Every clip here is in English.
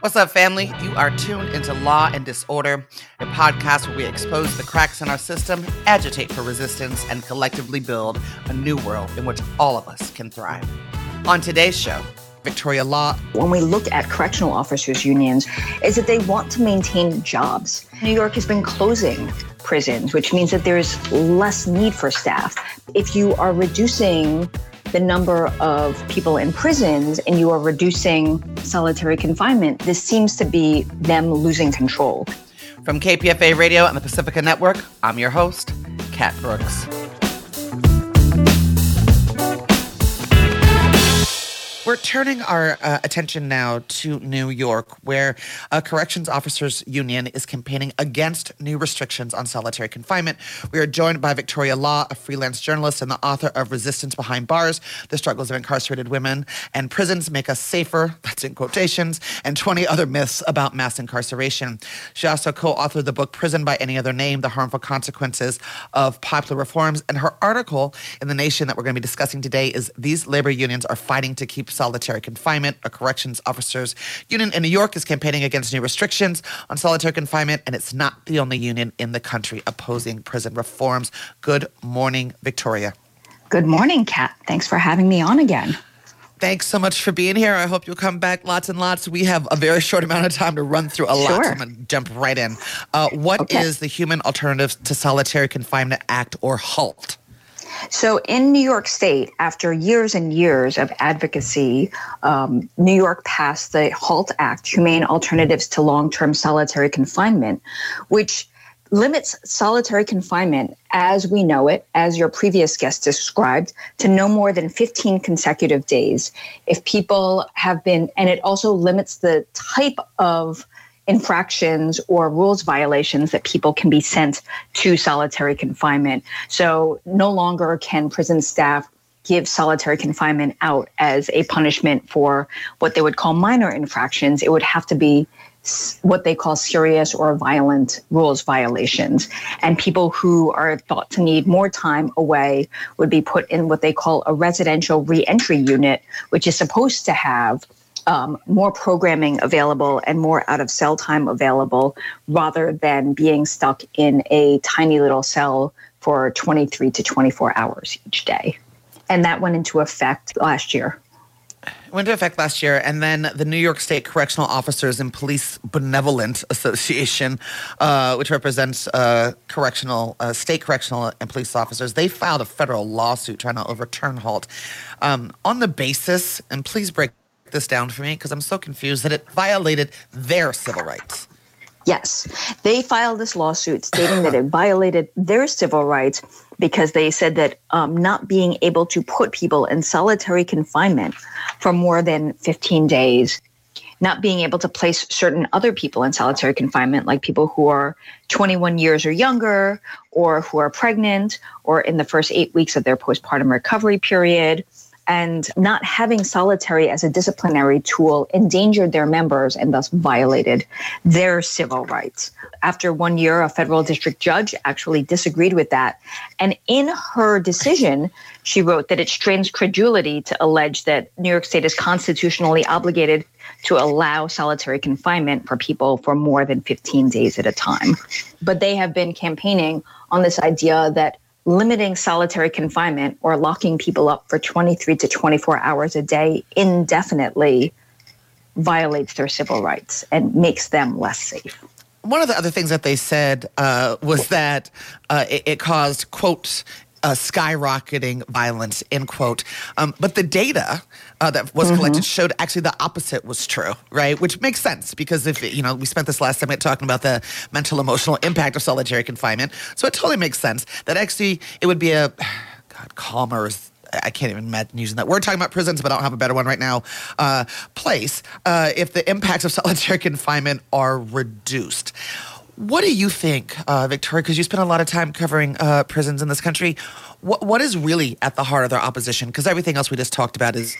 What's up, family? You are tuned into Law and Disorder, a podcast where we expose the cracks in our system, agitate for resistance, and collectively build a new world in which all of us can thrive. On today's show, Victoria Law. When we look at correctional officers' unions, is that they want to maintain jobs. New York has been closing prisons, which means that there's less need for staff. If you are reducing the number of people in prisons and you are reducing solitary confinement, this seems to be them losing control. From KPFA Radio and the Pacifica Network, I'm your host, Kat Brooks. We're turning our uh, attention now to New York, where a corrections officers union is campaigning against new restrictions on solitary confinement. We are joined by Victoria Law, a freelance journalist and the author of Resistance Behind Bars The Struggles of Incarcerated Women and Prisons Make Us Safer, that's in quotations, and 20 other myths about mass incarceration. She also co authored the book Prison by Any Other Name The Harmful Consequences of Popular Reforms. And her article in The Nation that we're going to be discussing today is These Labor Unions Are Fighting to Keep solitary confinement. A corrections officers union in New York is campaigning against new restrictions on solitary confinement, and it's not the only union in the country opposing prison reforms. Good morning, Victoria. Good morning, Kat. Thanks for having me on again. Thanks so much for being here. I hope you'll come back lots and lots. We have a very short amount of time to run through a lot. Sure. So I'm going to jump right in. Uh, what Okay. is the Human Alternatives to Solitary Confinement Act or HALT? So, in New York State, after years and years of advocacy, um, New York passed the HALT Act, Humane Alternatives to Long Term Solitary Confinement, which limits solitary confinement as we know it, as your previous guest described, to no more than 15 consecutive days. If people have been, and it also limits the type of infractions or rules violations that people can be sent to solitary confinement. So no longer can prison staff give solitary confinement out as a punishment for what they would call minor infractions. It would have to be what they call serious or violent rules violations. And people who are thought to need more time away would be put in what they call a residential reentry unit, which is supposed to have um, more programming available and more out of cell time available rather than being stuck in a tiny little cell for 23 to 24 hours each day. And that went into effect last year. Went into effect last year, and then the New York State Correctional Officers and Police Benevolent Association, uh, which represents uh, correctional, uh, state correctional and police officers, they filed a federal lawsuit trying to overturn HALT um, on the basis, and please break this down for me because I'm so confused that it violated their civil rights. Yes, they filed this lawsuit stating that it violated their civil rights because they said that um, not being able to put people in solitary confinement for more than 15 days, not being able to place certain other people in solitary confinement, like people who are 21 years or younger, or who are pregnant, or in the first eight weeks of their postpartum recovery period, and not having solitary as a disciplinary tool endangered their members and thus violated their civil rights. After one year, a federal district judge actually disagreed with that. And in her decision, she wrote that it strains credulity to allege that New York State is constitutionally obligated to allow solitary confinement for people for more than 15 days at a time. But they have been campaigning on this idea that limiting solitary confinement or locking people up for 23 to 24 hours a day indefinitely violates their civil rights and makes them less safe. One of the other things that they said uh, was that uh, it, it caused, quote, uh, skyrocketing violence, end quote. Um, but the data uh, that was collected showed actually the opposite was true, right? Which makes sense because if, you know, we spent this last segment talking about the mental emotional impact of solitary confinement. So it totally makes sense that actually it would be a, God, calmer is I can't even imagine using that. We're talking about prisons, but I don't have a better one right now. Uh, place uh, if the impacts of solitary confinement are reduced. What do you think, uh, Victoria? Because you spend a lot of time covering uh, prisons in this country. What what is really at the heart of their opposition? Because everything else we just talked about is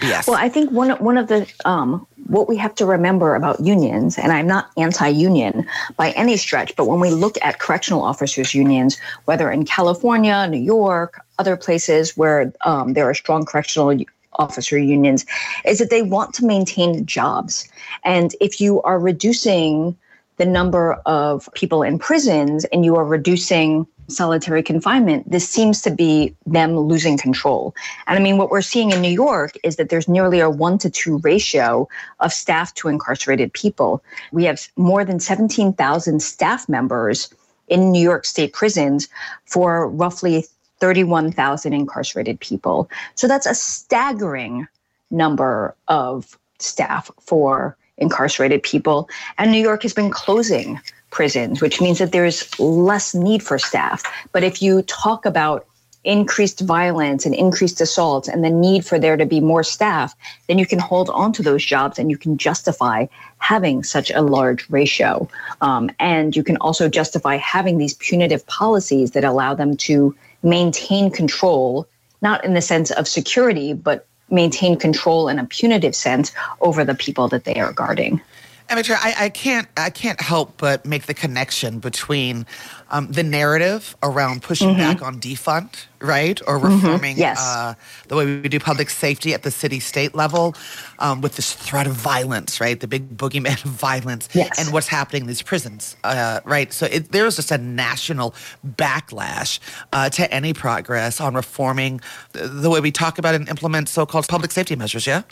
BS. Well, I think one one of the um, what we have to remember about unions, and I'm not anti-union by any stretch, but when we look at correctional officers unions, whether in California, New York, other places where um, there are strong correctional officer unions is that they want to maintain jobs. And if you are reducing the number of people in prisons and you are reducing solitary confinement, this seems to be them losing control. And I mean, what we're seeing in New York is that there's nearly a one to two ratio of staff to incarcerated people. We have more than 17,000 staff members in New York state prisons for roughly 31,000 incarcerated people. So that's a staggering number of staff for incarcerated people. And New York has been closing prisons, which means that there's less need for staff. But if you talk about increased violence and increased assaults and the need for there to be more staff, then you can hold on to those jobs and you can justify having such a large ratio. Um, and you can also justify having these punitive policies that allow them to maintain control, not in the sense of security, but maintain control in a punitive sense over the people that they are guarding. Amateur, I, I can't I can't help but make the connection between um, the narrative around pushing mm-hmm. back on defund, right, or mm-hmm. reforming mm-hmm. yes. uh, the way we do public safety at the city state level, um, with this threat of violence, right, the big boogeyman of violence, yes. and what's happening in these prisons, uh, right. So it, there is just a national backlash uh, to any progress on reforming the, the way we talk about and implement so-called public safety measures. Yeah.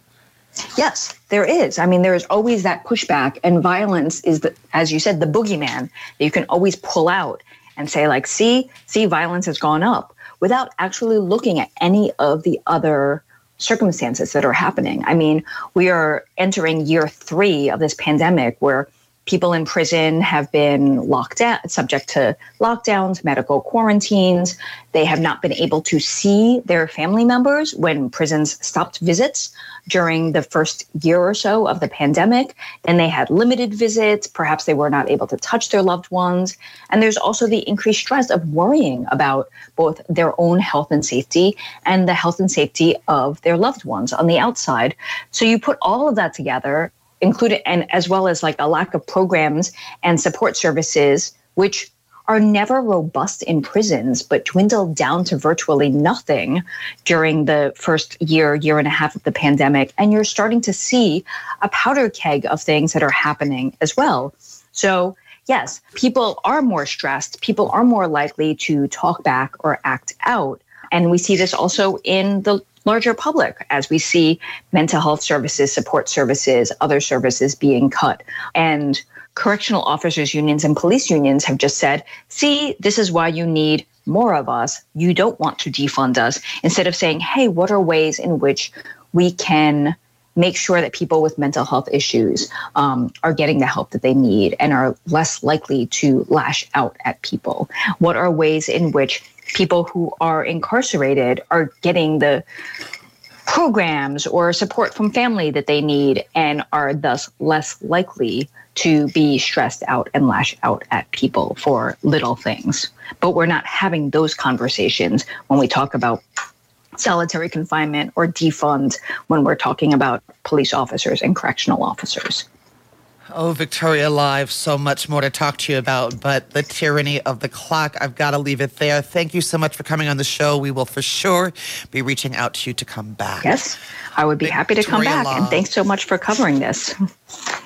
Yes, there is. I mean, there is always that pushback, and violence is, the, as you said, the boogeyman that you can always pull out and say, like, see, see, violence has gone up without actually looking at any of the other circumstances that are happening. I mean, we are entering year three of this pandemic where People in prison have been locked out, subject to lockdowns, medical quarantines. They have not been able to see their family members when prisons stopped visits during the first year or so of the pandemic. Then they had limited visits. Perhaps they were not able to touch their loved ones. And there's also the increased stress of worrying about both their own health and safety and the health and safety of their loved ones on the outside. So you put all of that together included and as well as like a lack of programs and support services which are never robust in prisons but dwindled down to virtually nothing during the first year year and a half of the pandemic. And you're starting to see a powder keg of things that are happening as well. So yes people are more stressed. People are more likely to talk back or act out. And we see this also in the larger public as we see mental health services, support services, other services being cut. And correctional officers unions and police unions have just said, see, this is why you need more of us. You don't want to defund us. Instead of saying, hey, what are ways in which we can make sure that people with mental health issues um, are getting the help that they need and are less likely to lash out at people? What are ways in which people who are incarcerated are getting the programs or support from family that they need and are thus less likely to be stressed out and lash out at people for little things. But we're not having those conversations when we talk about solitary confinement or defund when we're talking about police officers and correctional officers. Oh, Victoria Live, so much more to talk to you about, but the tyranny of the clock, I've got to leave it there. Thank you so much for coming on the show. We will for sure be reaching out to you to come back. Yes, I would be Victoria happy to come back. And thanks so much for covering this.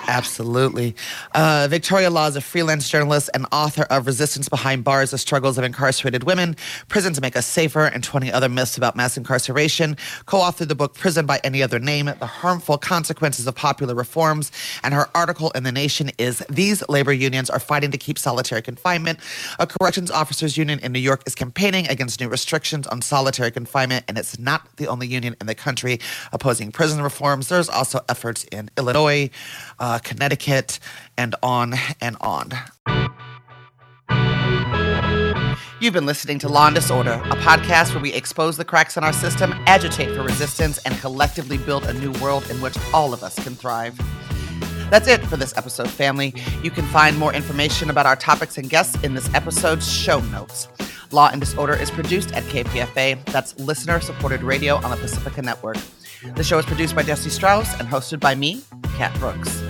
Absolutely. Uh, Victoria Law is a freelance journalist and author of Resistance Behind Bars The Struggles of Incarcerated Women, Prisons Make Us Safer, and 20 Other Myths About Mass Incarceration. Co authored the book Prison by Any Other Name The Harmful Consequences of Popular Reforms. And her article in The Nation is These Labor Unions Are Fighting to Keep Solitary Confinement. A corrections officers union in New York is campaigning against new restrictions on solitary confinement, and it's not the only union in the country opposing prison reforms. There's also efforts in Illinois uh, Connecticut, and on and on. You've been listening to Law and Disorder, a podcast where we expose the cracks in our system, agitate for resistance, and collectively build a new world in which all of us can thrive. That's it for this episode, family. You can find more information about our topics and guests in this episode's show notes. Law and Disorder is produced at KPFA, that's listener supported radio on the Pacifica Network. The show is produced by Jesse Strauss and hosted by me, Kat Brooks.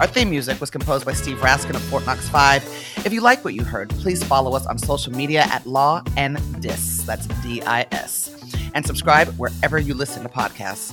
Our theme music was composed by Steve Raskin of Fort Knox 5. If you like what you heard, please follow us on social media at Law and Dis. That's D I S. And subscribe wherever you listen to podcasts.